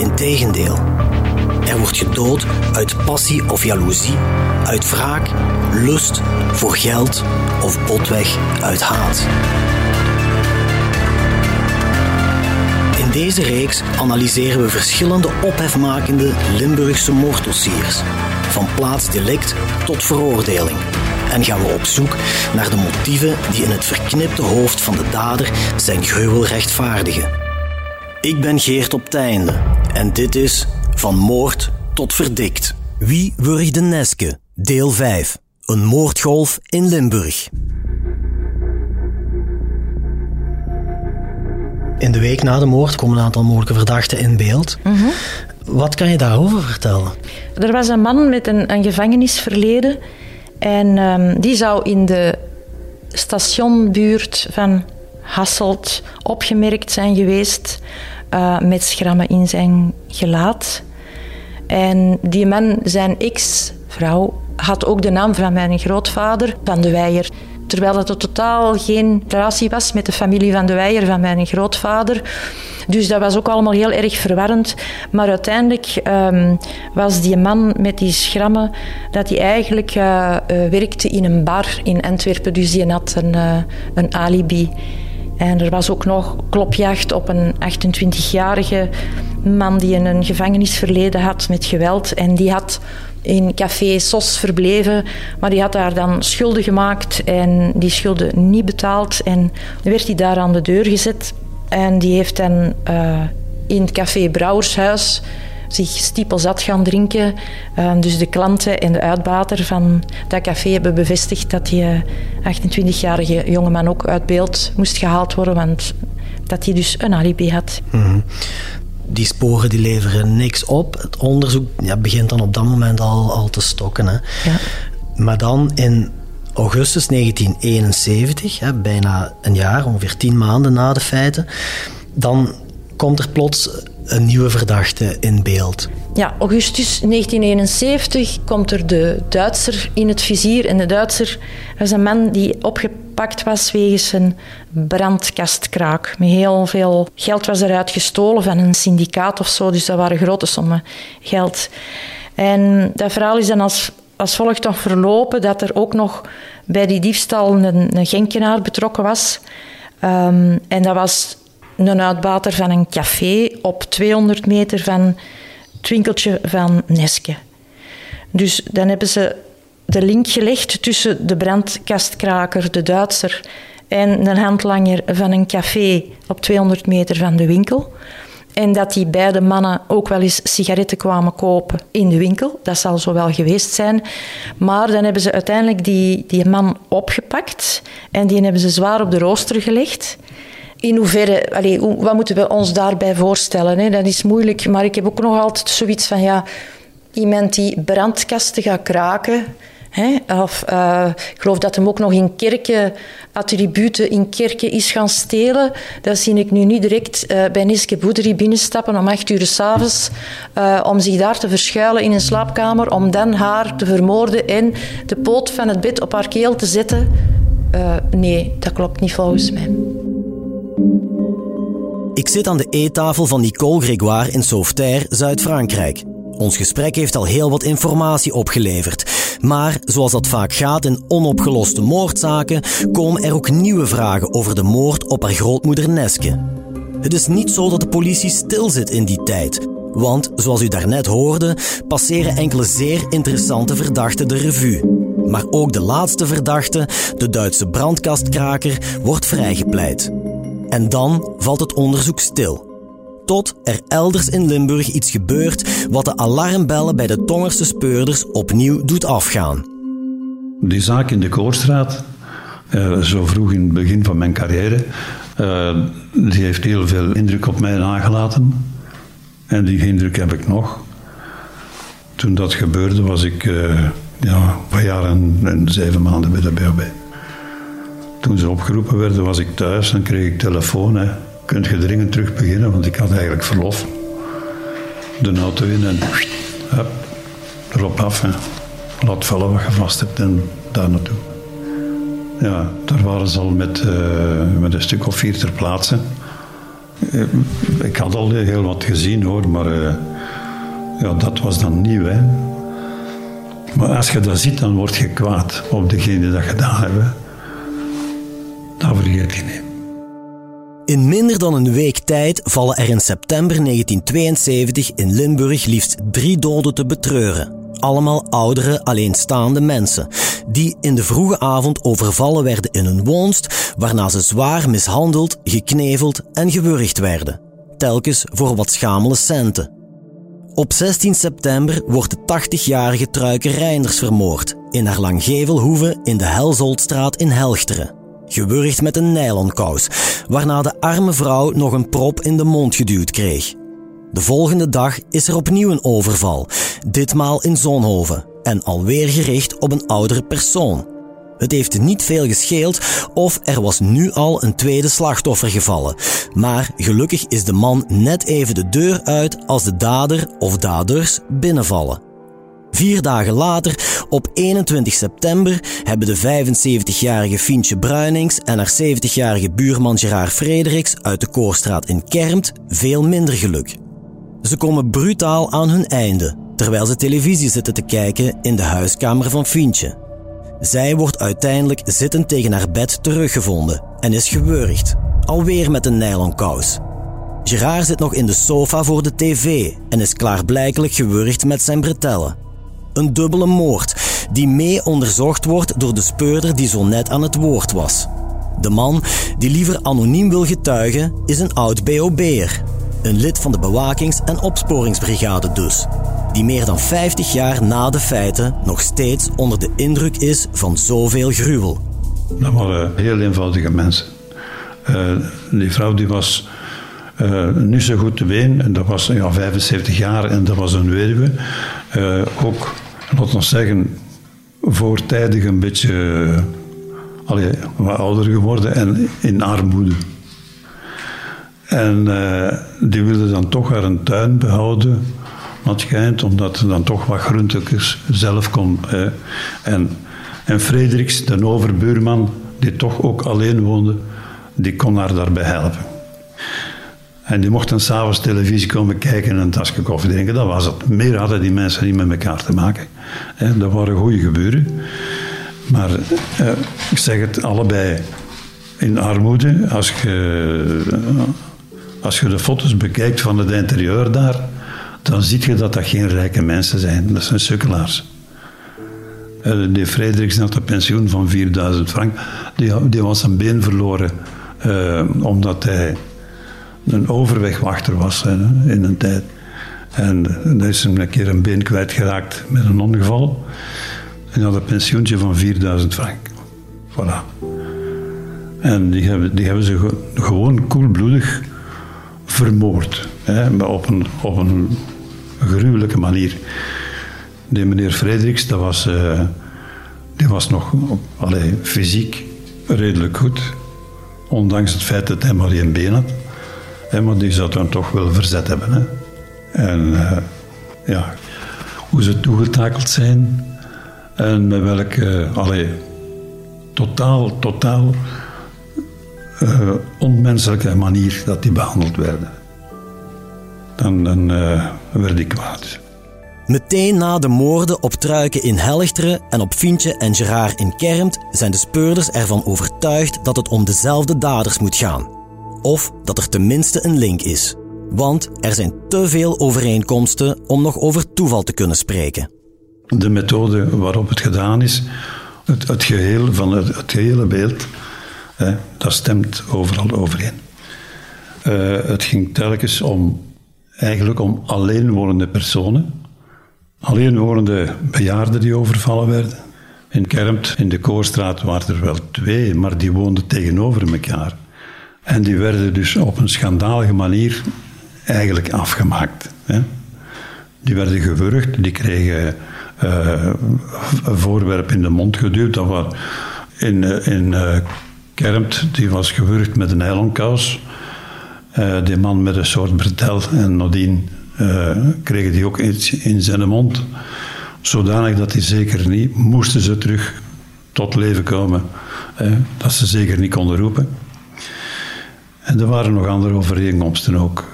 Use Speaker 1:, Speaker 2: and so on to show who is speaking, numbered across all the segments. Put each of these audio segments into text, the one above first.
Speaker 1: Integendeel. Er wordt gedood uit passie of jaloezie, uit wraak, lust, voor geld of botweg uit haat. In deze reeks analyseren we verschillende ophefmakende Limburgse moorddossiers, van plaatsdelict tot veroordeling. En gaan we op zoek naar de motieven die in het verknipte hoofd van de dader zijn gruwel rechtvaardigen. Ik ben Geert op Teinde en dit is Van Moord tot Verdikt. Wie wurgde Neske? Deel 5. Een moordgolf in Limburg.
Speaker 2: In de week na de moord komen een aantal mogelijke verdachten in beeld. Wat kan je daarover vertellen?
Speaker 3: Er was een man met een, een gevangenisverleden en ehm, die zou in de stationbuurt van Hasselt opgemerkt zijn geweest uh, met schrammen in zijn gelaat. En die man, zijn ex-vrouw, had ook de naam van mijn grootvader, Van de Weijer. Terwijl het totaal geen relatie was met de familie Van de Weijer, van mijn grootvader. Dus dat was ook allemaal heel erg verwarrend. Maar uiteindelijk um, was die man met die schrammen, dat hij eigenlijk uh, uh, werkte in een bar in Antwerpen. Dus die had een, een alibi. En er was ook nog klopjacht op een 28-jarige man die een gevangenisverleden had met geweld. En die had in café SOS verbleven, maar die had daar dan schulden gemaakt en die schulden niet betaald. En werd hij daar aan de deur gezet. En die heeft dan uh, in het café Brouwershuis zich stiepelzat gaan drinken. Uh, dus de klanten en de uitbater van dat café hebben bevestigd dat die 28-jarige jongeman ook uit beeld moest gehaald worden, want dat hij dus een alibi had.
Speaker 2: Mm -hmm. Die sporen die leveren niks op. Het onderzoek ja, begint dan op dat moment al, al te stokken. Hè.
Speaker 3: Ja.
Speaker 2: Maar dan in augustus 1971, hè, bijna een jaar, ongeveer tien maanden na de feiten, dan komt er plots een nieuwe verdachte in beeld.
Speaker 3: Ja, augustus 1971 komt er de Duitser in het vizier. En de Duitser was een man die opgepakt was wegens een brandkastkraak. Met heel veel geld was eruit gestolen van een syndicaat of zo. Dus dat waren grote sommen geld. En dat verhaal is dan als, als volgt nog verlopen dat er ook nog bij die diefstal een, Genkenaar betrokken was. Um, en dat was een uitbater van een café op 200 meter van het winkeltje van Neske. Dus dan hebben ze de link gelegd tussen de brandkastkraker, de Duitser, en een handlanger van een café op 200 meter van de winkel. En dat die beide mannen ook wel eens sigaretten kwamen kopen in de winkel. Dat zal zo wel geweest zijn. Maar dan hebben ze uiteindelijk die, die man opgepakt en die hebben ze zwaar op de rooster gelegd. In hoeverre, wat moeten we ons daarbij voorstellen? Hè? Dat is moeilijk, maar ik heb ook nog altijd zoiets van ja, iemand die brandkasten gaat kraken. Hè? Of uh, ik geloof dat hem ook nog in kerken, attributen in kerken is gaan stelen. Dat zie ik nu niet direct uh, bij Niske Boederie binnenstappen om acht uur s'avonds. Uh, om zich daar te verschuilen in een slaapkamer. Om dan haar te vermoorden en de poot van het bed op haar keel te zetten. nee, dat klopt niet volgens mij.
Speaker 1: Ik zit aan de eettafel van Nicole Grégoire in Sauveterre, Zuid-Frankrijk. Ons gesprek heeft al heel wat informatie opgeleverd. Maar zoals dat vaak gaat in onopgeloste moordzaken, komen er ook nieuwe vragen over de moord op haar grootmoeder Neske. Het is niet zo dat de politie stilzit in die tijd. Want, zoals u daarnet hoorde, passeren enkele zeer interessante verdachten de revue. Maar ook de laatste verdachte, de Duitse brandkastkraker, wordt vrijgepleit. En dan valt het onderzoek stil. Tot er elders in Limburg iets gebeurt wat de alarmbellen bij de Tongerse speurders opnieuw doet afgaan.
Speaker 4: Die zaak in de Koorstraat, uh, zo vroeg in het begin van mijn carrière, uh, die heeft heel veel indruk op mij nagelaten. En die indruk heb ik nog. Toen dat gebeurde was ik uh, ja, een jaar en, en, zeven maanden bij de BOB. Toen ze opgeroepen werden was ik thuis en kreeg ik telefoon. Hè. Kunt je dringend terug beginnen, want ik had eigenlijk verlof. De auto in en hup, erop af. Laat vallen wat je vast hebt en daar naartoe. Ja, daar waren ze al met, uh, met een stuk of vier ter plaatse. Eh, ik had al heel wat gezien hoor, maar uh, ja, dat was dan nieuw. Hè. Maar als je dat ziet, dan word je kwaad op degene dat gedaan hebben. Dat.
Speaker 1: In minder dan een week tijd vallen er in september 1972 in Limburg liefst drie doden te betreuren. Allemaal oudere, alleenstaande mensen, die in de vroege avond overvallen werden in hun woonst, waarna ze zwaar mishandeld, gekneveld en gewurgd werden. Telkens voor wat schamele centen. Op 16 september wordt de 80-jarige Truike Reinders vermoord in haar Langgevelhoeve in de Helzoldstraat in Helchteren. Gewurgd met een nylonkous, waarna de arme vrouw nog een prop in de mond geduwd kreeg. De volgende dag is er opnieuw een overval, ditmaal in Zonhoven, en alweer gericht op een oudere persoon. Het heeft niet veel gescheeld of er was nu al een tweede slachtoffer gevallen. Maar gelukkig is de man net even de deur uit als de dader of daders binnenvallen. Vier dagen later, op 21 september, hebben de 75-jarige Fientje Bruinings en haar 70-jarige buurman Gerard Frederiks uit de Koorstraat in Kermt veel minder geluk. Ze komen brutaal aan hun einde, terwijl ze televisie zitten te kijken in de huiskamer van Fientje. Zij wordt uiteindelijk zittend tegen haar bed teruggevonden en is gewurgd, alweer met een nylonkous. Gerard zit nog in de sofa voor de tv en is klaarblijkelijk gewurgd met zijn bretellen. Een dubbele moord, die mee onderzocht wordt door de speurder die zo net aan het woord was. De man, die liever anoniem wil getuigen, is een oud BOB'er. Een lid van de bewakings- en opsporingsbrigade dus. Die meer dan 50 jaar na de feiten nog steeds onder de indruk is van zoveel gruwel.
Speaker 4: Dat waren heel eenvoudige mensen. Uh, die vrouw die was uh, niet zo goed te been. En dat was ja, 75 jaar en dat was een weduwe. Uh, ook, laten we zeggen, voortijdig een beetje wat ouder geworden en in armoede. En die wilde dan toch haar een tuin behouden, wat schijnt, omdat ze dan toch wat groentekjes zelf kon. en, en Frederiks, de overbuurman, die toch ook alleen woonde, die kon haar daarbij helpen. En die mochten s'avonds televisie komen kijken en een tasje koffie drinken. Dat was het. Meer hadden die mensen niet met elkaar te maken. dat waren goede geburen. Maar eh, ik zeg het allebei in armoede. Als je, als je de foto's bekijkt van het interieur daar, dan zie je dat dat geen rijke mensen zijn. Dat zijn sukkelaars. Eh, die Frederiks had een pensioen van 4000 frank. Die, die was zijn been verloren omdat hij een overwegwachter was in een tijd. En daar is hem een keer een been kwijtgeraakt met een ongeval. En had een pensioentje van 4000 frank. Voilà. En die hebben, die hebben ze gewoon koelbloedig vermoord. Hè, op een, op een gruwelijke manier. Die meneer Frederiks, dat was, uh, die was nog allee, fysiek redelijk goed. Ondanks het feit dat hij maar één been had. Maar die zou dan toch wel verzet hebben. Hè. En uh, ja, hoe ze toegetakeld zijn en met welke, uh, totaal, totaal uh, onmenselijke manier dat die behandeld werden. Dan, dan werd ik kwaad.
Speaker 1: Meteen na de moorden op Truiken in Helchteren en op Fientje en Gerard in Kermt zijn de speurders ervan overtuigd dat het om dezelfde daders moet gaan of dat er tenminste een link is. Want er zijn te veel overeenkomsten om nog over toeval te kunnen spreken.
Speaker 4: De methode waarop het gedaan is, het, het geheel van het, het beeld, hè, dat stemt overal overeen. Uh, het ging telkens om, eigenlijk om alleenwonende personen, alleenwonende bejaarden die overvallen werden. In Kermt, in de Koorstraat, waren er wel twee, maar die woonden tegenover elkaar. En die werden dus op een schandalige manier eigenlijk afgemaakt. Hè. Die werden gewurgd, die kregen een voorwerp in de mond geduwd. Dat was in, in uh, Kermt, die was gewurgd met een nylonkous. Die man met een soort bretel en nadien kregen die ook iets in zijn mond. Zodanig dat hij zeker niet, moesten ze terug tot leven komen, dat ze zeker niet konden roepen. En er waren nog andere overeenkomsten ook.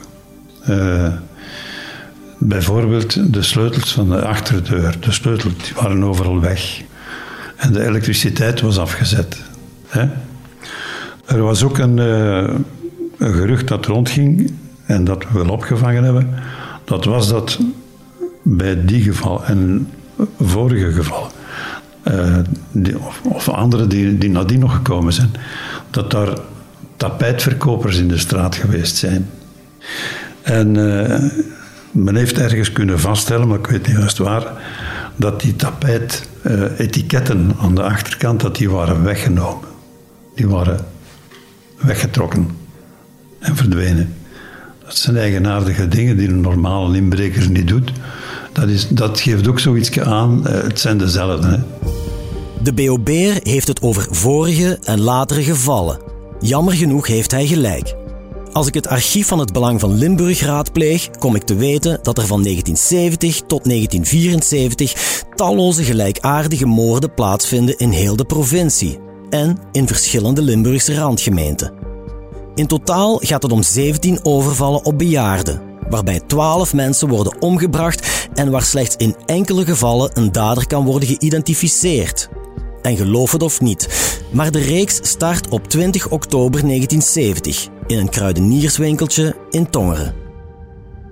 Speaker 4: Uh, bijvoorbeeld de sleutels van de achterdeur. De sleutels waren overal weg. En de elektriciteit was afgezet. Hè? Er was ook een, uh, een, gerucht dat rondging, en dat we wel opgevangen hebben. Dat was dat bij die geval en vorige geval, uh, die, of, of, andere die, die nadien nog gekomen zijn, dat daar tapijtverkopers in de straat geweest zijn. En uh, men heeft ergens kunnen vaststellen, maar ik weet niet juist waar, dat die tapijtetiketten uh, aan de achterkant dat die waren weggenomen. Die waren weggetrokken en verdwenen. Dat zijn eigenaardige dingen die een normale inbreker niet doet. Dat, is, dat geeft ook zoiets aan, uh, het zijn dezelfde.
Speaker 1: De BOB heeft het over vorige en latere gevallen. Jammer genoeg heeft hij gelijk. Als ik het archief van het Belang van Limburg raadpleeg, kom ik te weten dat er van 1970 tot 1974 talloze gelijkaardige moorden plaatsvinden in heel de provincie en in verschillende Limburgse randgemeenten. In totaal gaat het om 17 overvallen op bejaarden, waarbij 12 mensen worden omgebracht en waar slechts in enkele gevallen een dader kan worden geïdentificeerd. En geloof het of niet, maar de reeks start op 20 oktober 1970 in een kruidenierswinkeltje in Tongeren.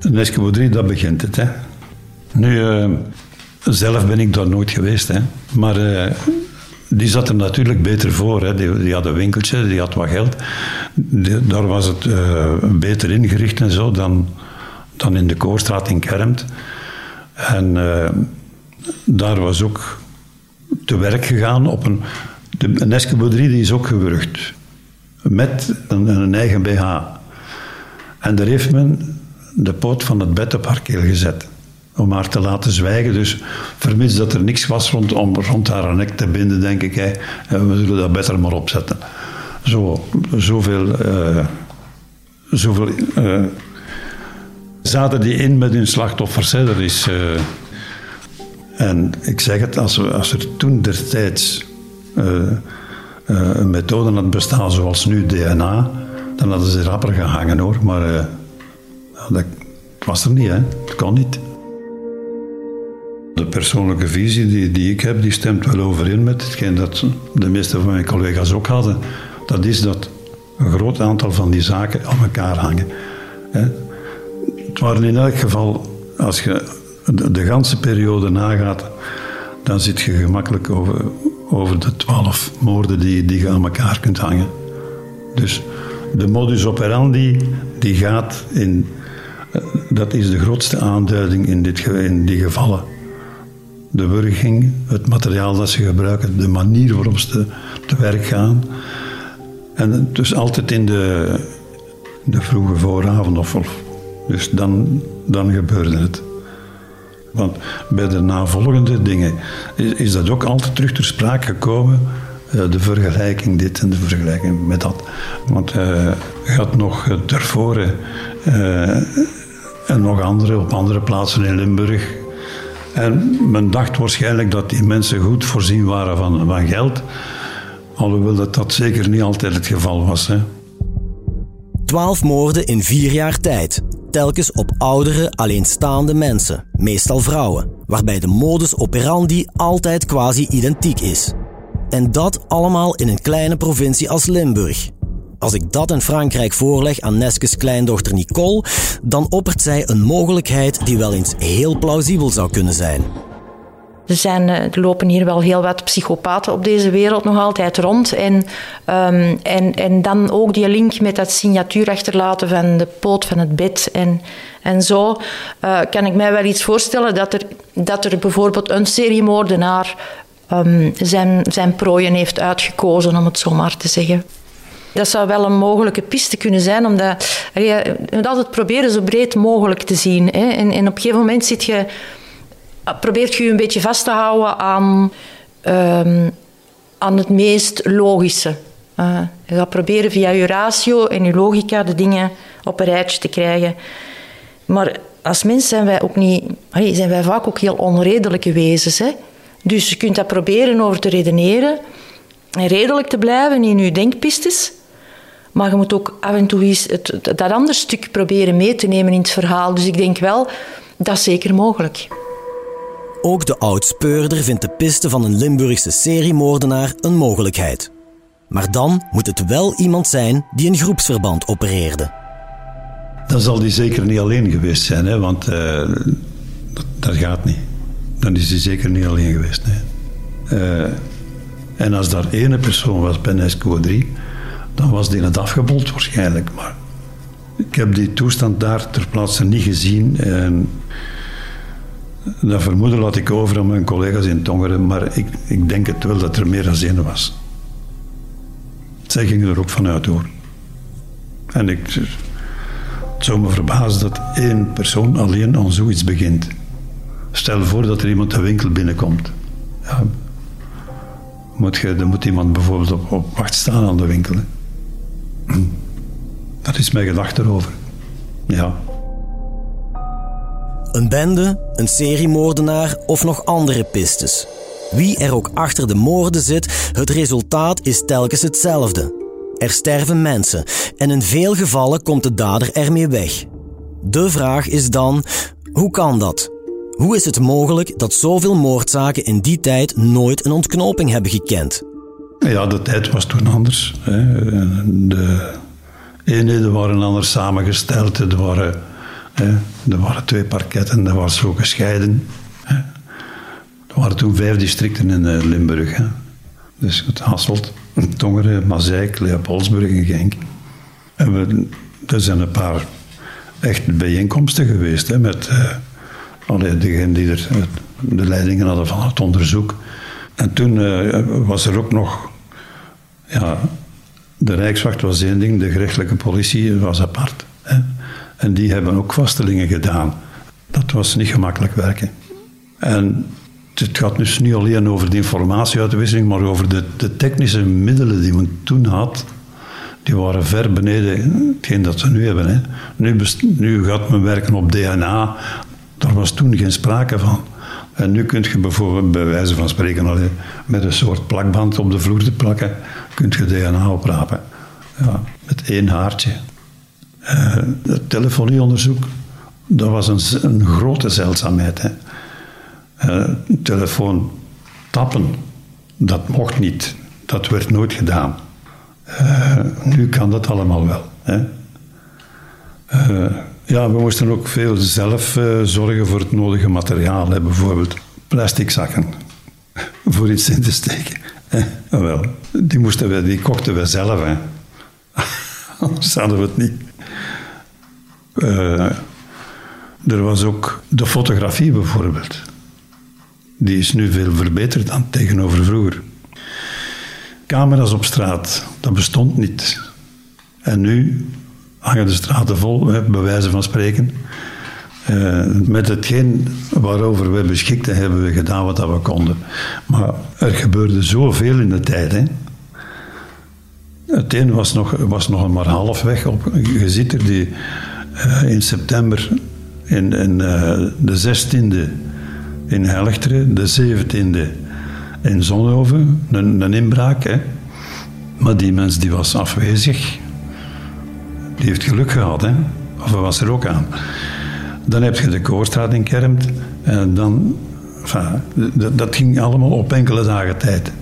Speaker 4: In Eskimo 3, dat begint het. Hè. Nu, uh, zelf ben ik daar nooit geweest, hè. maar uh, die zat er natuurlijk beter voor. Hè. Die, had een winkeltje, die had wat geld. Daar was het uh, beter ingericht en zo dan, dan in de Koorstraat in Kermt. En daar was ook te werk gegaan op een. De, een Eskimo 3 die is ook gewurgd met een, een, eigen BH. En daar heeft men de poot van het bed op haar keel gezet. Om haar te laten zwijgen. Dus vermits dat er niks was rond, om rond haar nek te binden, denk ik, hè, we zullen dat beter maar opzetten. Zo, zoveel. Uh, zoveel uh, zaten die in met hun slachtoffers. Dat is, en ik zeg het, als, we, als er toen destijds een methode had bestaan zoals nu DNA, dan hadden ze rapper gehangen hoor. Maar uh, dat was er niet, hè. Het kon niet. De persoonlijke visie die, die ik heb, die stemt wel overeen met hetgeen dat de meeste van mijn collega's ook hadden. Dat is dat een groot aantal van die zaken aan elkaar hangen. Het waren in elk geval, als je de, de ganse periode nagaat, dan zit je gemakkelijk over, over de twaalf moorden die, die je aan elkaar kunt hangen. Dus de modus operandi die gaat in. Eh, dat is de grootste aanduiding in, dit, in die gevallen. De wurging, het materiaal dat ze gebruiken, de manier waarop ze te, werk gaan. En dus altijd in de, de vroege vooravond of, dus dan, dan gebeurde het. Want bij de navolgende dingen is, dat ook altijd terug ter sprake gekomen. Uh, de vergelijking dit en de vergelijking met dat. Want uh, gaat nog uh, en nog andere op andere plaatsen in Limburg. En men dacht waarschijnlijk dat die mensen goed voorzien waren van, van geld. Alhoewel dat, dat zeker niet altijd het geval was. Hè.
Speaker 1: Twaalf moorden in vier jaar tijd telkens op oudere, alleenstaande mensen, meestal vrouwen, waarbij de modus operandi altijd quasi identiek is. En dat allemaal in een kleine provincie als Limburg. Als ik dat in Frankrijk voorleg aan Neskes kleindochter Nicole, dan oppert zij een mogelijkheid die wel eens heel plausibel zou kunnen zijn.
Speaker 3: Er, zijn, eh, er lopen hier wel heel wat psychopaten op deze wereld nog altijd rond. En, um, en, en dan ook die link met dat signatuur achterlaten van de poot van het bed. En, en zo uh, kan ik mij wel iets voorstellen dat er, dat er bijvoorbeeld een seriemoordenaar um, zijn, zijn prooien heeft uitgekozen, om het zo maar te zeggen. Dat zou wel een mogelijke piste kunnen zijn, omdat je moet altijd proberen zo breed mogelijk te zien. Hè. En, en, op een gegeven moment zit je, probeert je een beetje vast te houden aan, um, aan het meest logische. Uh, je gaat proberen via je ratio en je logica de dingen op een rijtje te krijgen. Maar als mens zijn wij ook niet, zijn wij vaak ook heel onredelijke wezens. Hè? Dus je kunt dat proberen over te redeneren en redelijk te blijven in je denkpistes. Maar je moet ook af en toe het, dat andere stuk proberen mee te nemen in het verhaal. Dus ik denk wel, dat is zeker mogelijk.
Speaker 1: Ook de oudspeurder vindt de piste van een Limburgse seriemoordenaar een mogelijkheid. Maar dan moet het wel iemand zijn die een groepsverband opereerde.
Speaker 4: Dan zal die zeker niet alleen geweest zijn, hè, want uh, dat, gaat niet. Dan is hij zeker niet alleen geweest. Nee. Uh, en als daar ene persoon was bij NESCO 3, dan was die het afgebold waarschijnlijk. Maar ik heb die toestand daar ter plaatse niet gezien. En dat vermoeden laat ik over aan mijn collega's in Tongeren, maar ik, ik denk het wel dat er meer dan één was. Zij gingen er ook vanuit hoor. En ik, het zou me verbazen dat één persoon alleen aan zoiets begint. Stel voor dat er iemand de winkel binnenkomt. Ja, moet je, dan moet iemand bijvoorbeeld op, op wacht staan aan de winkel. Dat is mijn gedachte erover. Ja.
Speaker 1: Een bende, een seriemoordenaar of nog andere pistes. Wie er ook achter de moorden zit, het resultaat is telkens hetzelfde. Er sterven mensen en in veel gevallen komt de dader ermee weg. De vraag is dan: hoe kan dat? Hoe is het mogelijk dat zoveel moordzaken in die tijd nooit een ontknoping hebben gekend?
Speaker 4: Ja, de tijd was toen anders. Hè. De eenheden waren anders samengesteld. Er waren, er waren twee parketten, dat was zo gescheiden. Er waren toen vijf districten in eh, Limburg. Dus het Hasselt, Tongeren, Mazeik, Leopoldsburg en Genk. En we, er zijn een paar echt bijeenkomsten geweest hè, met... Uh, Allee, degene die er de leidingen hadden van het onderzoek. En toen was er ook nog. Ja, de Rijkswacht was één ding, de gerechtelijke politie was apart. Hè. En die hebben ook vaststellingen gedaan. Dat was niet gemakkelijk werken. En het gaat dus niet alleen over de informatieuitwisseling, maar over de, de technische middelen die men toen had. Die waren ver beneden hetgeen dat ze nu hebben. Hè. Nu, nu gaat men werken op DNA, daar was toen geen sprake van. En nu kun je bijvoorbeeld, bij wijze van spreken, met een soort plakband op de vloer te plakken, kun je DNA oprapen. Ja, met één haartje. Uh, het telefonieonderzoek, dat was een, een grote zeldzaamheid. Hè. Uh, telefoon tappen, dat mocht niet. Dat werd nooit gedaan. Uh, nu kan dat allemaal wel. Hè. Ja, we moesten ook veel zelf zorgen voor het nodige materiaal. Bijvoorbeeld plastic zakken voor iets in te steken. Ja, wel, die, moesten we, die kochten we zelf. Anders hadden we het niet. Uh, er was ook de fotografie bijvoorbeeld. Die is nu veel verbeterd dan tegenover vroeger. Camera's op straat, dat bestond niet. En nu hangen de straten vol, bij wijze van spreken. Uh, met hetgeen waarover we beschikten, hebben we gedaan wat we konden. Maar er gebeurde zoveel in de tijd. Hè. Het een was nog, was nog maar halfweg op. Je ziet er die in september, in, in uh, de 16e in Helchteren, de 17e in Zonhoven, een, een inbraak. Hè. Maar die mens die was afwezig. Die heeft geluk gehad, hè? Of hij was er ook aan. Dan heb je de Koorstraat in Kermt. En dan... Enfin, dat, ging allemaal op enkele dagen tijd.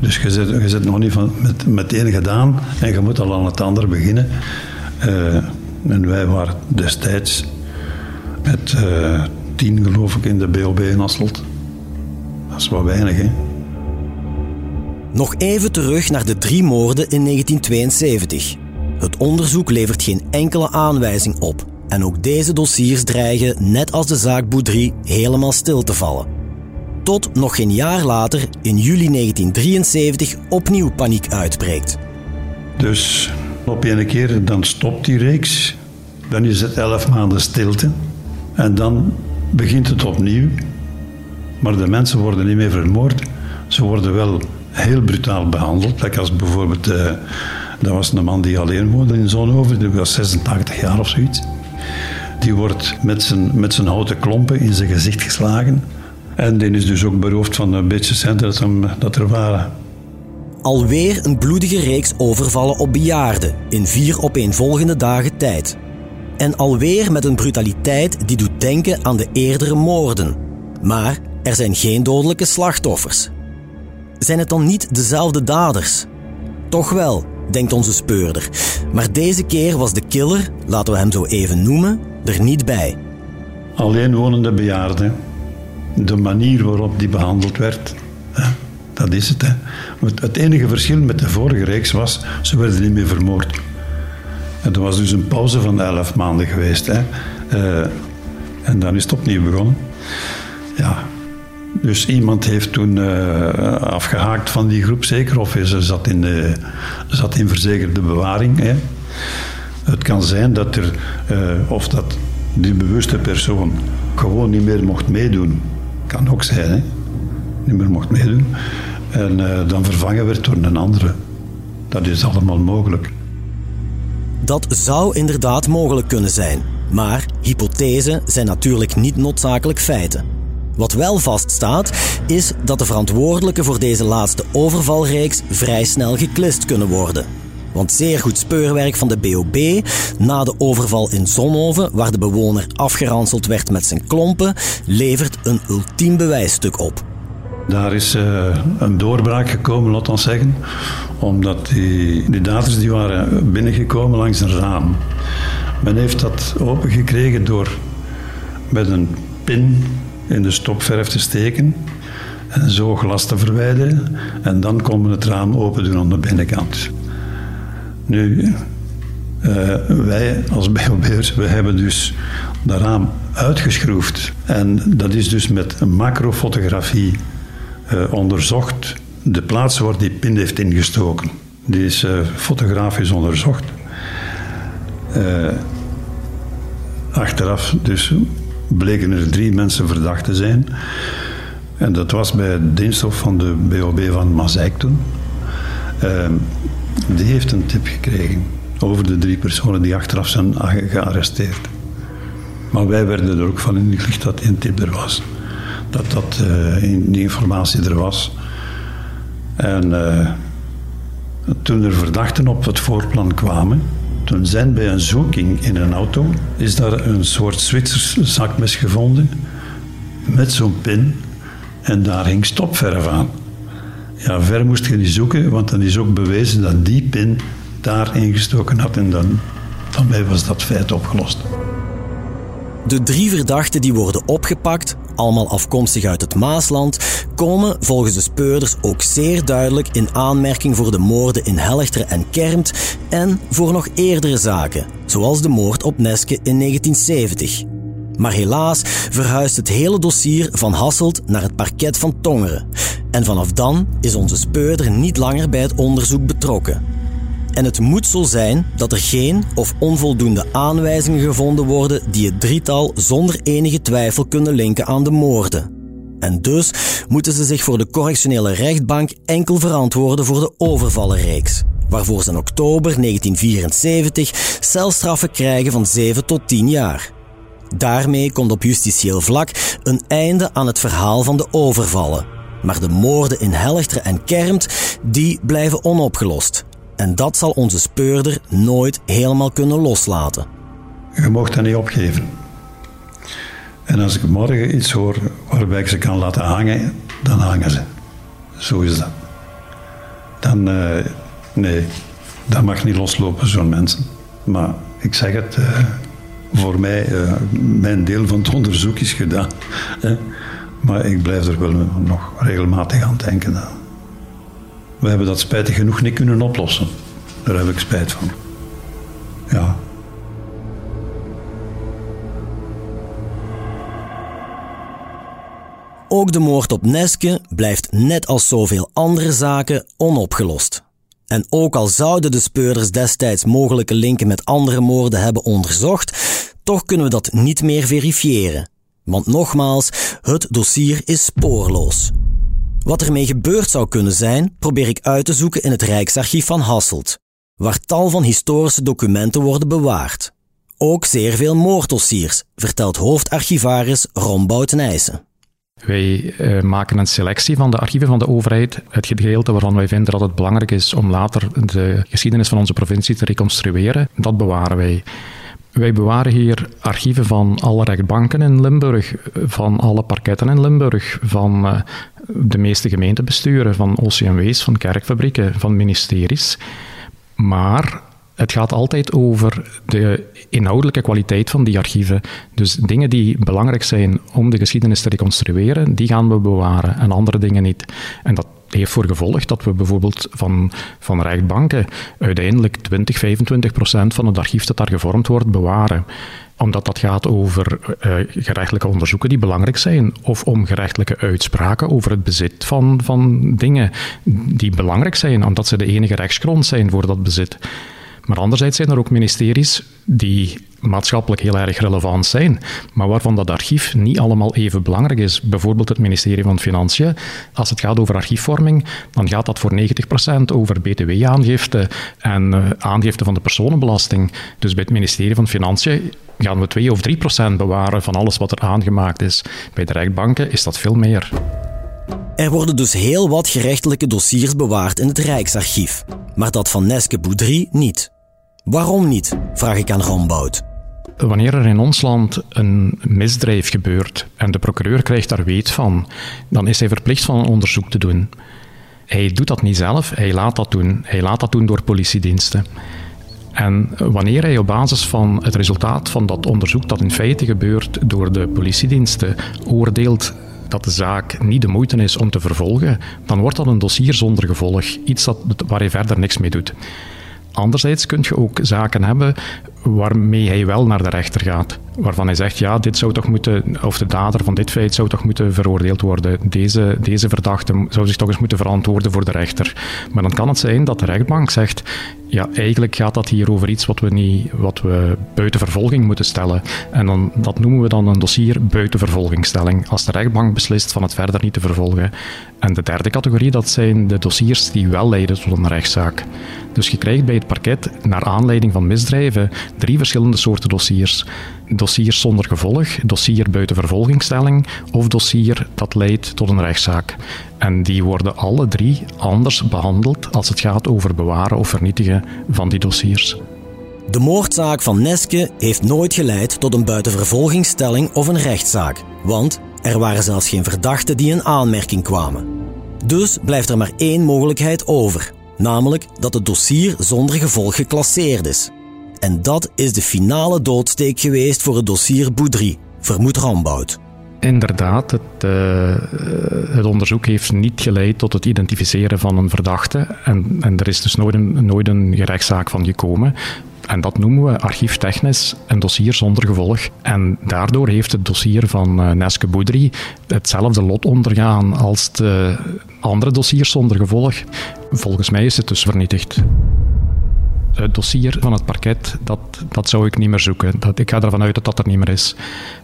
Speaker 4: Dus je zit, je zit nog niet van, met, met het gedaan en je moet al aan het andere beginnen. Uh, en wij waren destijds met uh, tien, geloof ik, in de BOB in Asselt. Dat is wat weinig, hè?
Speaker 1: Nog even terug naar de drie moorden in 1972. Het onderzoek levert geen enkele aanwijzing op. En ook deze dossiers dreigen, net als de zaak Boudry, helemaal stil te vallen. Tot nog geen jaar later, in juli 1973, opnieuw paniek uitbreekt.
Speaker 4: Dus op een keer dan stopt die reeks. Dan is het elf maanden stilte. En dan begint het opnieuw. Maar de mensen worden niet meer vermoord. Ze worden wel heel brutaal behandeld. Like als bijvoorbeeld, uh, dat was een man die alleen woonde in Zonhoven, die was 86 jaar of zoiets. Die wordt met zijn, met zijn houten klompen in zijn gezicht geslagen. En die is dus ook beroofd van een beetje centen dat er waren.
Speaker 1: Alweer een bloedige reeks overvallen op bejaarden in vier opeenvolgende dagen tijd. En alweer met een brutaliteit die doet denken aan de eerdere moorden. Maar er zijn geen dodelijke slachtoffers. Zijn het dan niet dezelfde daders? Toch wel, denkt onze speurder. Maar deze keer was de killer, laten we hem zo even noemen, er niet bij.
Speaker 4: Alleen wonende bejaarden. De manier waarop die behandeld werd, dat is het. Hè. Het enige verschil met de vorige reeks was, ze werden niet meer vermoord. En er was dus een pauze van elf maanden geweest. Hè. Uh, en dan is het opnieuw begonnen. Ja, dus iemand heeft toen uh, afgehaakt van die groep, zeker, of ze zat in, de, zat in verzekerde bewaring. Hè. Het kan zijn dat er, uh, of dat die bewuste persoon gewoon niet meer mocht meedoen. Kan ook zijn, hè. Niet meer mocht meedoen. En uh, dan vervangen werd door een andere. Dat is allemaal mogelijk.
Speaker 1: Dat zou inderdaad mogelijk kunnen zijn. Maar hypothesen zijn natuurlijk niet noodzakelijk feiten. Wat wel vaststaat, is dat de verantwoordelijken voor deze laatste overvalreeks vrij snel geklist kunnen worden. Want zeer goed speurwerk van de BOB na de overval in Zonhoven, waar de bewoner afgeranseld werd met zijn klompen, levert een ultiem bewijsstuk op.
Speaker 4: Daar is uh, een doorbraak gekomen, laat ons zeggen, omdat die, die daders die waren binnengekomen langs een raam. Men heeft dat opengekregen door met een pin in de stopverf te steken en zo glas te verwijderen en dan kon het raam open doen aan de binnenkant. Nu, uh, wij als BOB'ers, we hebben dus dat raam uitgeschroefd en dat is dus met macrofotografie uh, onderzocht, de plaats waar die pin heeft ingestoken. Die is uh, fotografisch onderzocht. achteraf dus bleken er drie mensen verdacht te zijn. En dat was bij het diensthof van de BOB van Mazeik toen. Uh, die heeft een tip gekregen over de drie personen die achteraf zijn gearresteerd. Maar wij werden er ook van ingelicht dat die een tip er was. Dat, uh, die informatie er was. En uh, toen er verdachten op het voorplan kwamen, toen zijn bij een zoeking in een auto, is daar een soort Zwitsers zakmes gevonden met zo'n pin en daar hing stopverf aan. Ja, ver moest je niet zoeken, want dan is ook bewezen dat die pin daar ingestoken had en dan, dan was dat feit opgelost.
Speaker 1: De drie verdachten die worden opgepakt, allemaal afkomstig uit het Maasland, komen volgens de speurders ook zeer duidelijk in aanmerking voor de moorden in Helchter en Kermt en voor nog eerdere zaken, zoals de moord op Neske in 1970. Maar helaas verhuist het hele dossier van Hasselt naar het parket van Tongeren. En vanaf dan is onze speurder niet langer bij het onderzoek betrokken. En het moet zo zijn dat er geen of onvoldoende aanwijzingen gevonden worden die het drietal zonder enige twijfel kunnen linken aan de moorden. En dus moeten ze zich voor de correctionele rechtbank enkel verantwoorden voor de overvallenreeks, waarvoor ze in oktober 1974 celstraffen krijgen van 7 tot 10 jaar. Daarmee komt op justitieel vlak een einde aan het verhaal van de overvallen. Maar de moorden in Helchter en Kermt, die blijven onopgelost. En dat zal onze speurder nooit helemaal kunnen loslaten.
Speaker 4: Je mocht dat niet opgeven. En als ik morgen iets hoor waarbij ik ze kan laten hangen, dan hangen ze. Zo is dat. Dan, uh, nee, dat mag niet loslopen, zo'n mensen. Maar ik zeg het, uh, voor mij, uh, mijn deel van het onderzoek is gedaan. Maar ik blijf er wel nog regelmatig aan denken. Dan. We hebben dat spijtig genoeg niet kunnen oplossen. Daar heb ik spijt van. Ja.
Speaker 1: Ook de moord op Neske blijft net als zoveel andere zaken onopgelost. En ook al zouden de speurders destijds mogelijke linken met andere moorden hebben onderzocht, toch kunnen we dat niet meer verifiëren. Want nogmaals, het dossier is spoorloos. Wat ermee gebeurd zou kunnen zijn, probeer ik uit te zoeken in het Rijksarchief van Hasselt, waar tal van historische documenten worden bewaard. Ook zeer veel moorddossiers, vertelt hoofdarchivaris Rombout Nijssen.
Speaker 5: Wij uh, maken een selectie van de archieven van de overheid, het gedeelte waarvan wij vinden dat het belangrijk is om later de geschiedenis van onze provincie te reconstrueren. Dat bewaren wij. Wij bewaren hier archieven van alle rechtbanken in Limburg, van alle parketten in Limburg, van uh, de meeste gemeentebesturen, van OCMW's, van kerkfabrieken, van ministeries. Maar het gaat altijd over de inhoudelijke kwaliteit van die archieven. Dus dingen die belangrijk zijn om de geschiedenis te reconstrueren, die gaan we bewaren en andere dingen niet. En dat heeft voor gevolg dat we bijvoorbeeld van, van rechtbanken uiteindelijk 20, 25 procent van het archief dat daar gevormd wordt bewaren omdat dat gaat over uh, gerechtelijke onderzoeken die belangrijk zijn, of om gerechtelijke uitspraken over het bezit van, van dingen die belangrijk zijn, omdat ze de enige rechtsgrond zijn voor dat bezit. Maar anderzijds zijn er ook ministeries die maatschappelijk heel erg relevant zijn, maar waarvan dat archief niet allemaal even belangrijk is. Bijvoorbeeld het ministerie van Financiën. Als het gaat over archiefvorming, dan gaat dat voor 90% over btw-aangifte en uh, aangifte van de personenbelasting. Dus bij het ministerie van Financiën gaan we 2 of 3% bewaren van alles wat er aangemaakt is. Bij de rechtbanken is dat veel meer.
Speaker 1: Er worden dus heel wat gerechtelijke dossiers bewaard in het Rijksarchief, maar dat van Neske Boudry niet. Waarom niet? vraag ik aan Rombout.
Speaker 5: Wanneer er in ons land een misdrijf gebeurt en de procureur krijgt daar weet van, dan is hij verplicht van een onderzoek te doen. Hij doet dat niet zelf, hij laat dat doen. Hij laat dat doen door politiediensten. En wanneer hij op basis van het resultaat van dat onderzoek dat in feite gebeurt door de politiediensten oordeelt dat de zaak niet de moeite is om te vervolgen, dan wordt dat een dossier zonder gevolg, iets dat, waar hij verder niks mee doet. Anderzijds kun je ook zaken hebben waarmee hij wel naar de rechter gaat. Waarvan hij zegt, ja, dit zou toch moeten, of de dader van dit feit zou toch moeten veroordeeld worden. Deze, deze verdachte zou zich toch eens moeten verantwoorden voor de rechter. Maar dan kan het zijn dat de rechtbank zegt, ja, eigenlijk gaat dat hier over iets wat we, niet, wat we buiten vervolging moeten stellen. En dan, dat noemen we dan een dossier buiten vervolgingstelling. Als de rechtbank beslist van het verder niet te vervolgen. En de derde categorie, dat zijn de dossiers die wel leiden tot een rechtszaak. Dus je krijgt bij het parket, naar aanleiding van misdrijven, drie verschillende soorten dossiers. Dossier zonder gevolg, dossier buiten vervolgingstelling of dossier dat leidt tot een rechtszaak. En die worden alle drie anders behandeld als het gaat over bewaren of vernietigen van die dossiers.
Speaker 1: De moordzaak van Neske heeft nooit geleid tot een buitenvervolgingstelling of een rechtszaak, want er waren zelfs geen verdachten die in aanmerking kwamen. Dus blijft er maar één mogelijkheid over, namelijk dat het dossier zonder gevolg geclasseerd is. En dat is de finale doodsteek geweest voor het dossier Boudry, vermoedt Rambout.
Speaker 5: Inderdaad, het, uh, het, onderzoek heeft niet geleid tot het identificeren van een verdachte. En, en er is dus nooit een, nooit een gerechtszaak van gekomen. En dat noemen we archieftechnisch een dossier zonder gevolg. En daardoor heeft het dossier van uh, Neske Boudry hetzelfde lot ondergaan als de andere dossiers zonder gevolg. Volgens mij is het dus vernietigd het dossier van het parket, dat, dat zou ik niet meer zoeken. Dat, ik ga ervan uit dat dat er niet meer is.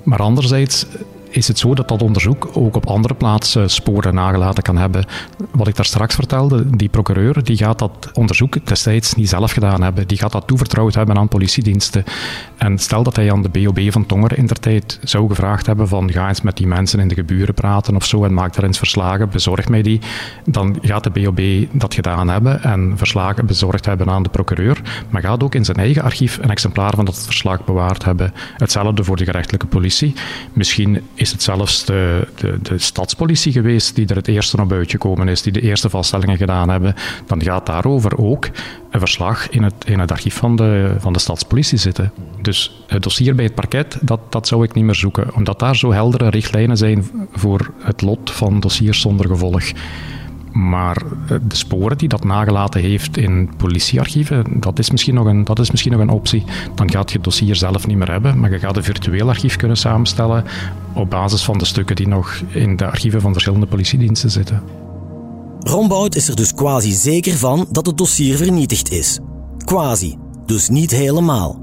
Speaker 5: Maar anderzijds is het zo dat dat onderzoek ook op andere plaatsen sporen nagelaten kan hebben. Wat ik daar straks vertelde, die procureur die gaat dat onderzoek destijds niet zelf gedaan hebben. Die gaat dat toevertrouwd hebben aan politiediensten. En stel dat hij aan de BOB van Tongeren in der tijd zou gevraagd hebben van ga eens met die mensen in de geburen praten of zo en maak daar eens verslagen, bezorg mij die. Dan gaat de BOB dat gedaan hebben en verslagen bezorgd hebben aan de procureur. Maar gaat ook in zijn eigen archief een exemplaar van dat verslag bewaard hebben. Hetzelfde voor de gerechtelijke politie. Misschien is het zelfs de, de, de stadspolitie geweest die er het eerste naar buiten gekomen is, die de eerste vaststellingen gedaan hebben. Dan gaat daarover ook een verslag in het, in het archief van de, van de stadspolitie zitten. Dus het dossier bij het parket, dat, dat zou ik niet meer zoeken, omdat daar zo heldere richtlijnen zijn voor het lot van dossiers zonder gevolg. Maar eh, de sporen die dat nagelaten heeft in politiearchieven, dat is, misschien nog een, dat is misschien nog een optie. Dan gaat je het dossier zelf niet meer hebben, maar je gaat een virtueel archief kunnen samenstellen op basis van de stukken die nog in de archieven van verschillende politiediensten zitten.
Speaker 1: Rombout is er dus quasi zeker van dat het dossier vernietigd is. Quasi, dus niet helemaal.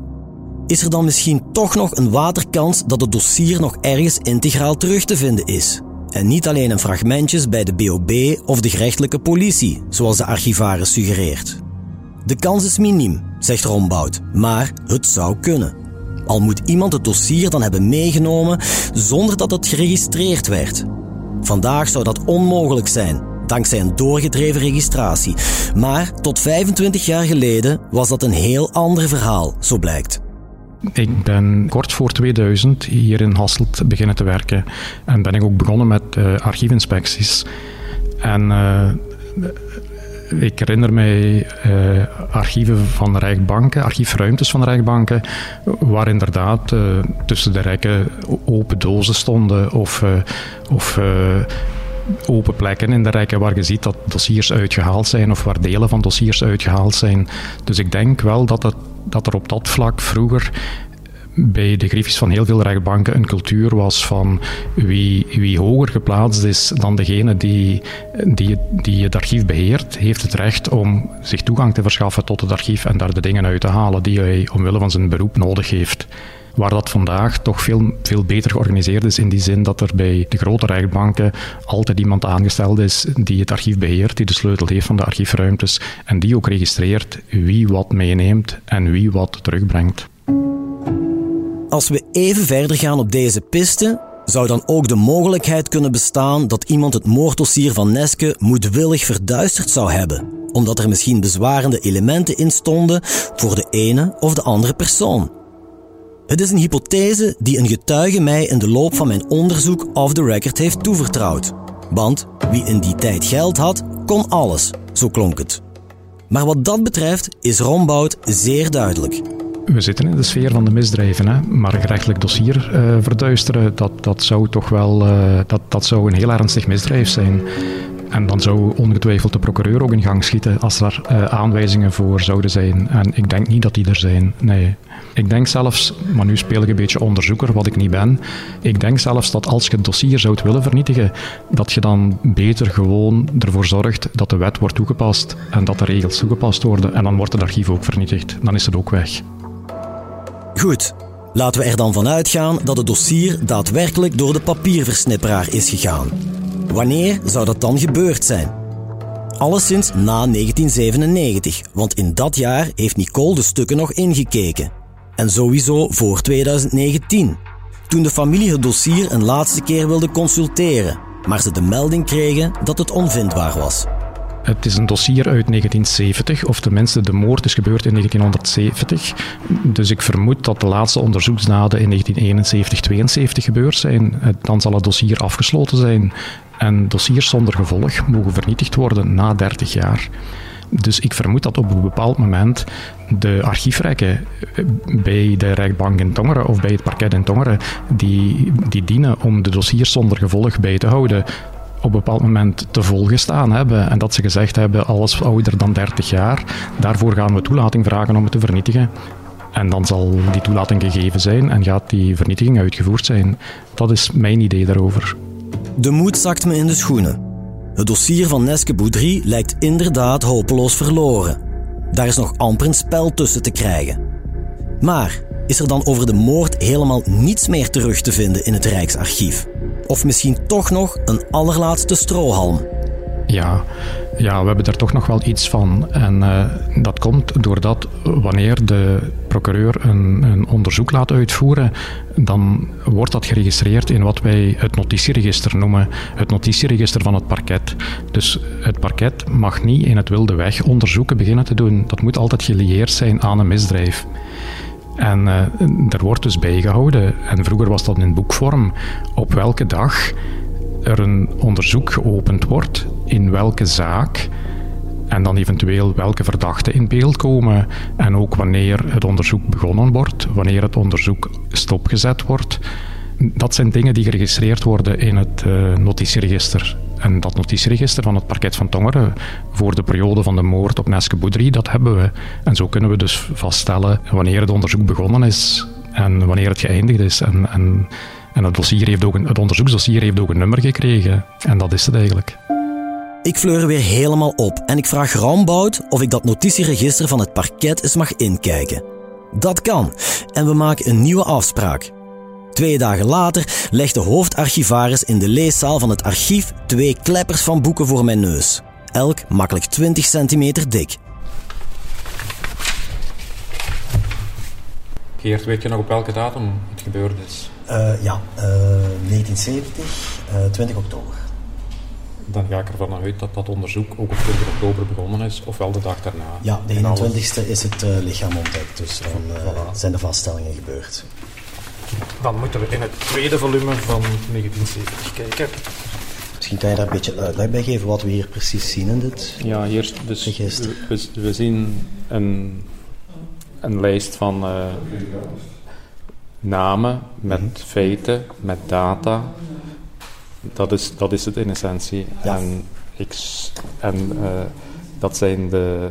Speaker 1: Is er dan misschien toch nog een waterkans dat het dossier nog ergens integraal terug te vinden is? En niet alleen in fragmentjes bij de BOB of de gerechtelijke politie, zoals de archivaris suggereert. De kans is miniem, zegt Rombout, maar het zou kunnen. Al moet iemand het dossier dan hebben meegenomen zonder dat het geregistreerd werd. Vandaag zou dat onmogelijk zijn, dankzij een doorgedreven registratie. Maar tot 25 jaar geleden was dat een heel ander verhaal, zo blijkt.
Speaker 5: Ik ben kort voor 2000 hier in Hasselt beginnen te werken en ben ik ook begonnen met uh, archiefinspecties. En uh, ik herinner mij uh, archieven van Rijkbanken, archiefruimtes van Rijkbanken, waar inderdaad tussen de rekken open dozen stonden of, of open plekken in de rekken waar je ziet dat dossiers uitgehaald zijn of waar delen van dossiers uitgehaald zijn. Dus ik denk wel dat, het, dat er op dat vlak vroeger bij de griffies van heel veel rechtbanken een cultuur was van wie, wie hoger geplaatst is dan degene die, die, die het archief beheert, heeft het recht om zich toegang te verschaffen tot het archief en daar de dingen uit te halen die hij omwille van zijn beroep nodig heeft. Waar dat vandaag toch veel, veel beter georganiseerd is in die zin dat er bij de grote rechtbanken altijd iemand aangesteld is die het archief beheert, die de sleutel heeft van de archiefruimtes en die ook registreert wie wat meeneemt en wie wat terugbrengt.
Speaker 1: Als we even verder gaan op deze piste, zou dan ook de mogelijkheid kunnen bestaan dat iemand het moorddossier van Neske moedwillig verduisterd zou hebben, omdat er misschien bezwarende elementen in stonden voor de ene of de andere persoon. Het is een hypothese die een getuige mij in de loop van mijn onderzoek off the record heeft toevertrouwd. Want wie in die tijd geld had, kon alles, zo klonk het. Maar wat dat betreft is Rombout zeer duidelijk.
Speaker 5: We zitten in de sfeer van de misdrijven, hè? maar een gerechtelijk dossier uh, verduisteren, dat, dat zou toch wel uh, dat, dat zou een heel ernstig misdrijf zijn. En dan zou ongetwijfeld de procureur ook in gang schieten als er uh, aanwijzingen voor zouden zijn. En ik denk niet dat die er zijn. Nee. Ik denk zelfs, maar nu speel ik een beetje onderzoeker, wat ik niet ben. Ik denk zelfs dat als je het dossier zou willen vernietigen, dat je dan beter gewoon ervoor zorgt dat de wet wordt toegepast en dat de regels toegepast worden. En dan wordt het archief ook vernietigd. Dan is het ook weg.
Speaker 1: Goed, laten we er dan vanuit gaan dat het dossier daadwerkelijk door de papierversnipperaar is gegaan. Wanneer zou dat dan gebeurd zijn? Alleszins na 1997, want in dat jaar heeft Nicole de stukken nog ingekeken. En sowieso voor 2019, toen de familie het dossier een laatste keer wilde consulteren, maar ze de melding kregen dat het onvindbaar was.
Speaker 5: Het is een dossier uit 1970, of tenminste de moord is gebeurd in 1970. Dus ik vermoed dat de laatste onderzoeksdaden in 1971-72 gebeurd zijn. Dan zal het dossier afgesloten zijn. En dossiers zonder gevolg mogen vernietigd worden na 30 jaar. Dus ik vermoed dat op een bepaald moment de archiefrekken bij de rechtbank in Tongeren of bij het parket in Tongeren, die, die dienen om de dossiers zonder gevolg bij te houden, op een bepaald moment te volgestaan hebben. En dat ze gezegd hebben, alles ouder dan 30 jaar, daarvoor gaan we toelating vragen om het te vernietigen. En dan zal die toelating gegeven zijn en gaat die vernietiging uitgevoerd zijn. Dat is mijn idee daarover.
Speaker 1: De moed zakt me in de schoenen. Het dossier van Neske Boudry lijkt inderdaad hopeloos verloren. Daar is nog amper een spel tussen te krijgen. Maar is er dan over de moord helemaal niets meer terug te vinden in het Rijksarchief? Of misschien toch nog een allerlaatste strohalm?
Speaker 5: Ja, ja, we hebben er toch nog wel iets van. En uh, dat komt doordat wanneer de procureur een, een, onderzoek laat uitvoeren, dan wordt dat geregistreerd in wat wij het notitieregister noemen. Het notitieregister van het parket. Dus het parket mag niet in het wilde weg onderzoeken beginnen te doen. Dat moet altijd gelieerd zijn aan een misdrijf. En uh, er wordt dus bijgehouden, en vroeger was dat in boekvorm, op welke dag er een onderzoek geopend wordt, in welke zaak, en dan eventueel welke verdachten in beeld komen en ook wanneer het onderzoek begonnen wordt, wanneer het onderzoek stopgezet wordt. Dat zijn dingen die geregistreerd worden in het uh, notitieregister. En dat notitieregister van het parket van Tongeren voor de periode van de moord op Neske Boudry, dat hebben we. En zo kunnen we dus vaststellen wanneer het onderzoek begonnen is en wanneer het geëindigd is. En, en, en het, dossier heeft ook een, het onderzoeksdossier heeft ook een nummer gekregen. En dat is het eigenlijk.
Speaker 1: Ik fleur weer helemaal op en ik vraag Rambout of ik dat notitieregister van het parket eens mag inkijken. Dat kan en we maken een nieuwe afspraak. Twee dagen later legt de hoofdarchivaris in de leeszaal van het archief twee kleppers van boeken voor mijn neus. Elk makkelijk 20 centimeter dik.
Speaker 5: Geert, weet je nog op welke datum het gebeurd is?
Speaker 2: Uh, ja, uh, 1970, uh, 20 oktober.
Speaker 5: Dan ga ik ervan uit dat dat onderzoek ook op 20 oktober begonnen is, ofwel de dag daarna.
Speaker 2: Ja, de 21ste is het uh, lichaam ontdekt, dus dan voilà. zijn de vaststellingen gebeurd.
Speaker 5: Dan moeten we in het tweede volume van 1970 kijken.
Speaker 2: Misschien kan je daar een beetje uitleg bij geven wat we hier precies zien in dit
Speaker 5: Ja, hier dus we zien een, een lijst van uh, namen met -hmm. feiten, met data. Dat is, dat is het in essentie.
Speaker 2: Ja.
Speaker 5: En, ik, en uh, dat zijn de,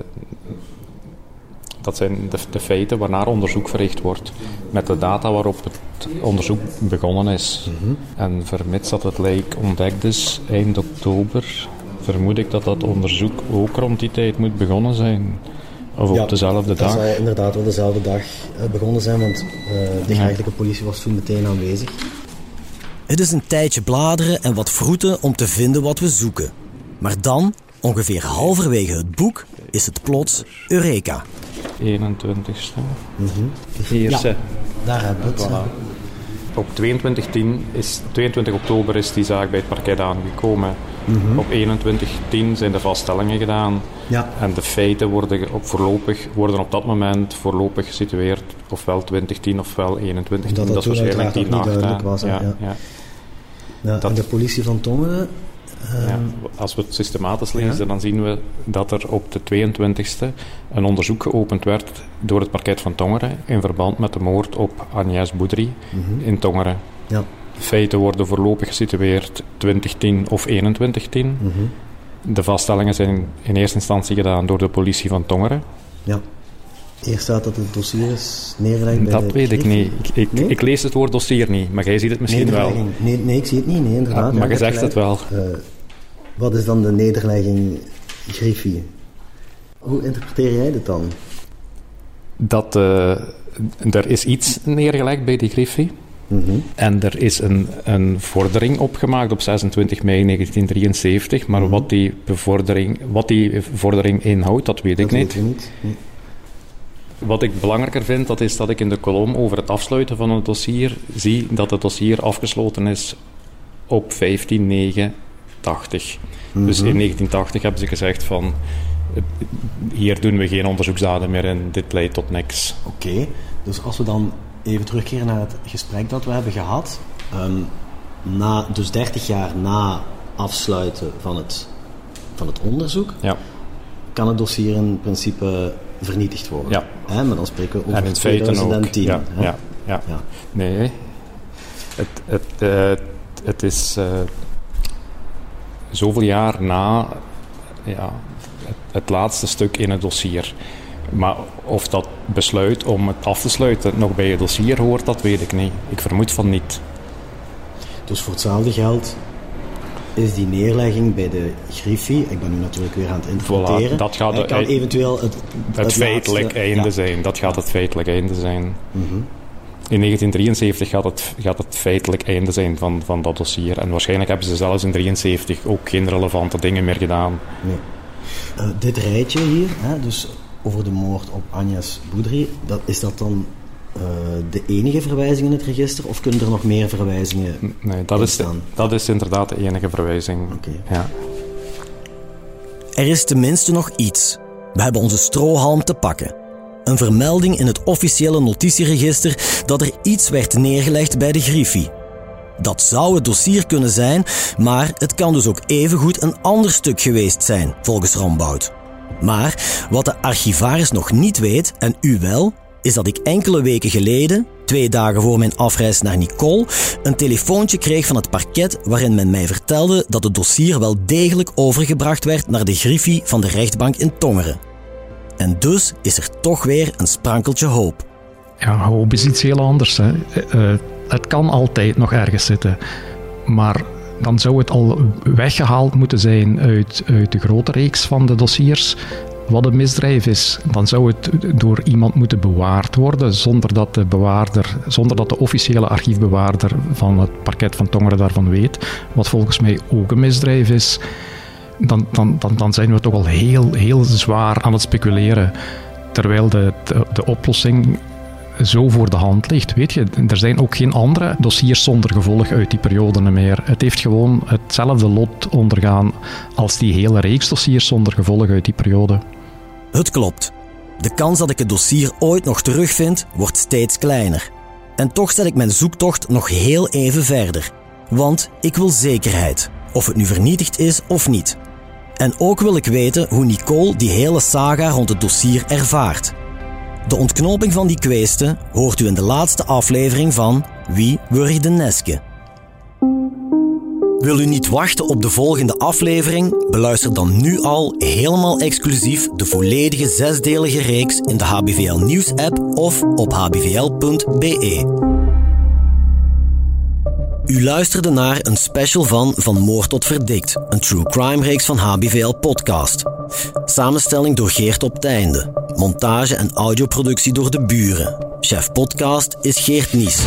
Speaker 5: dat zijn de, de, feiten waarnaar onderzoek verricht wordt. Met de data waarop het onderzoek begonnen is.
Speaker 2: Mhm.
Speaker 5: Mm -hmm. En vermits dat het lijk ontdekt is eind oktober, vermoed ik dat dat onderzoek ook rond die tijd moet begonnen zijn. Of
Speaker 2: ja,
Speaker 5: op dezelfde dag.
Speaker 2: Dat zou inderdaad wel dezelfde dag begonnen zijn, want uh, de gerechtelijke politie was toen meteen aanwezig.
Speaker 1: Het is een tijdje bladeren en wat vroeten om te vinden wat we zoeken. Maar dan, ongeveer halverwege het boek, is het plots Eureka.
Speaker 5: 21ste.
Speaker 2: Mm -hmm. Ja, daar hebben we het.
Speaker 5: Voilà. Op 22, is, 22 oktober is die zaak bij het parket aangekomen.
Speaker 2: Mm -hmm.
Speaker 5: Op 21.10 zijn de vaststellingen gedaan.
Speaker 2: Ja.
Speaker 5: En de feiten worden op, voorlopig, worden op dat moment voorlopig gesitueerd. Ofwel 2010 ofwel 21.
Speaker 2: Dat, dat,
Speaker 5: dat is waarschijnlijk die nacht.
Speaker 2: Was,
Speaker 5: ja,
Speaker 2: ja.
Speaker 5: ja.
Speaker 2: ja
Speaker 5: Dat-
Speaker 2: en de politie van Tongeren...
Speaker 5: Ja,
Speaker 2: ehm,
Speaker 5: als we het systematisch lezen,
Speaker 2: Ja.
Speaker 5: dan zien we dat er op de 22e een onderzoek geopend werd door het parket van Tongeren in verband met de moord op Agnès Boudry
Speaker 2: mhm.
Speaker 5: in Tongeren.
Speaker 2: Ja.
Speaker 5: Feiten worden voorlopig gesitueerd 2010 of 2110.
Speaker 2: mhm.
Speaker 5: De vaststellingen zijn in eerste instantie gedaan door de politie van Tongeren.
Speaker 2: Ja. Hier staat dat het dossier is neergelegd bij
Speaker 5: Dat
Speaker 2: de
Speaker 5: weet ik niet. Ik, ik,
Speaker 2: Nee?
Speaker 5: ik lees het woord dossier niet, maar jij ziet het misschien wel.
Speaker 2: Nee, nee, ik zie het niet. Nee, inderdaad.
Speaker 5: Ja, maar je zegt het wel.
Speaker 2: Eh, wat is dan de nederlegging Griffie? Hoe interpreteer jij dit dan?
Speaker 5: Dat eh, er is iets neergelegd bij die Griffie.
Speaker 2: Mhm.
Speaker 5: En er is een, een vordering opgemaakt op 26 mei 1973. Maar
Speaker 2: Mhm.
Speaker 5: wat, die bevordering, wat die vordering inhoudt, dat weet ik
Speaker 2: dat
Speaker 5: niet.
Speaker 2: weten we niet. Nee.
Speaker 5: Wat ik belangrijker vind, dat is dat ik in de kolom over het afsluiten van het dossier zie dat het dossier afgesloten is op 15-9-80. Dus in 1980 hebben ze gezegd van hier doen we geen onderzoeksdaden meer in, dit leidt tot niks.
Speaker 2: Oké, dus als we dan even terugkeren naar het gesprek dat we hebben gehad. ehm, na, dus 30 jaar na afsluiten van het, van het onderzoek,
Speaker 5: Ja.
Speaker 2: kan het dossier in principe vernietigd worden.
Speaker 5: Ja.
Speaker 2: Hè, maar dan spreken we over
Speaker 5: En in feite ook.
Speaker 2: 2010.
Speaker 5: Ja,
Speaker 2: hè?
Speaker 5: ja, ja.
Speaker 2: Ja.
Speaker 5: Nee. Het, het, eh, het is eh, zoveel jaar na ja, het, het laatste stuk in het dossier. Maar of dat besluit om het af te sluiten nog bij het dossier hoort, dat weet ik niet. Ik vermoed van niet.
Speaker 2: Dus voor hetzelfde geld is die neerlegging bij de Griffie, ik ben nu natuurlijk weer aan het interpreteren,
Speaker 5: dat gaat de-
Speaker 2: kan eventueel het,
Speaker 5: Het, feitelijk
Speaker 2: laatste-
Speaker 5: einde
Speaker 2: ja.
Speaker 5: zijn. Dat gaat het feitelijk einde zijn.
Speaker 2: Mhm.
Speaker 5: In 1973 gaat het, gaat het feitelijk einde zijn van, van dat dossier. En waarschijnlijk hebben ze zelfs in 1973 ook geen relevante dingen meer gedaan.
Speaker 2: Nee. Eh, dit rijtje hier, hè, dus over de moord op Agnes Boudry, dat, is dat dan eh, de enige verwijzing in het register of kunnen er nog meer verwijzingen
Speaker 5: Nee, dat is, dat is inderdaad de enige verwijzing.
Speaker 2: Oké.
Speaker 5: Ja.
Speaker 1: Er is tenminste nog iets. We hebben onze strohalm te pakken. Een vermelding in het officiële notitieregister dat er iets werd neergelegd bij de Griffie. Dat zou het dossier kunnen zijn, maar het kan dus ook evengoed een ander stuk geweest zijn, volgens Rambout. Maar wat de archivaris nog niet weet, en u wel, is dat ik enkele weken geleden, twee dagen voor mijn afreis naar Nicole, een telefoontje kreeg van het parket waarin men mij vertelde dat het dossier wel degelijk overgebracht werd naar de Griffie van de rechtbank in Tongeren. En dus is er toch weer een sprankeltje hoop.
Speaker 5: Ja, hoop is iets heel anders. Hè. Eh, eh, het kan altijd nog ergens zitten. Maar dan zou het al weggehaald moeten zijn uit, uit de grote reeks van de dossiers wat een misdrijf is, dan zou het door iemand moeten bewaard worden zonder dat de bewaarder, zonder dat de officiële archiefbewaarder van het parket van Tongeren daarvan weet, wat volgens mij ook een misdrijf is. Dan, dan, dan, dan zijn we toch al heel, heel zwaar aan het speculeren. Terwijl de, de, de oplossing zo voor de hand ligt. Weet je, er zijn ook geen andere dossiers zonder gevolg uit die periode meer. Het heeft gewoon hetzelfde lot ondergaan als die hele reeks dossiers zonder gevolg uit die periode.
Speaker 1: Het klopt. De kans dat ik het dossier ooit nog terugvind, wordt steeds kleiner. En toch zet ik mijn zoektocht nog heel even verder. Want ik wil zekerheid, of het nu vernietigd is of niet. En ook wil ik weten hoe Nicole die hele saga rond het dossier ervaart. De ontknoping van die kweesten hoort u in de laatste aflevering van Wie wurgde Neske? Wil u niet wachten op de volgende aflevering? Beluister dan nu al helemaal exclusief de volledige zesdelige reeks in de HBVL Nieuws app of op hbvl.be. U luisterde naar een special van Van Moord tot Verdikt, een true crime reeks van HBVL Podcast. Samenstelling door Geert op Teinde. Montage en audioproductie door de buren. Chef podcast is Geert Nies.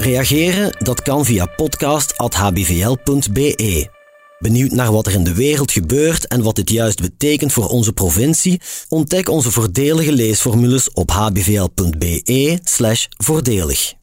Speaker 1: Reageren, dat kan via podcast.hbvl.be. Benieuwd naar wat er in de wereld gebeurt en wat dit juist betekent voor onze provincie? Ontdek onze voordelige leesformules op hbvl.be/voordelig.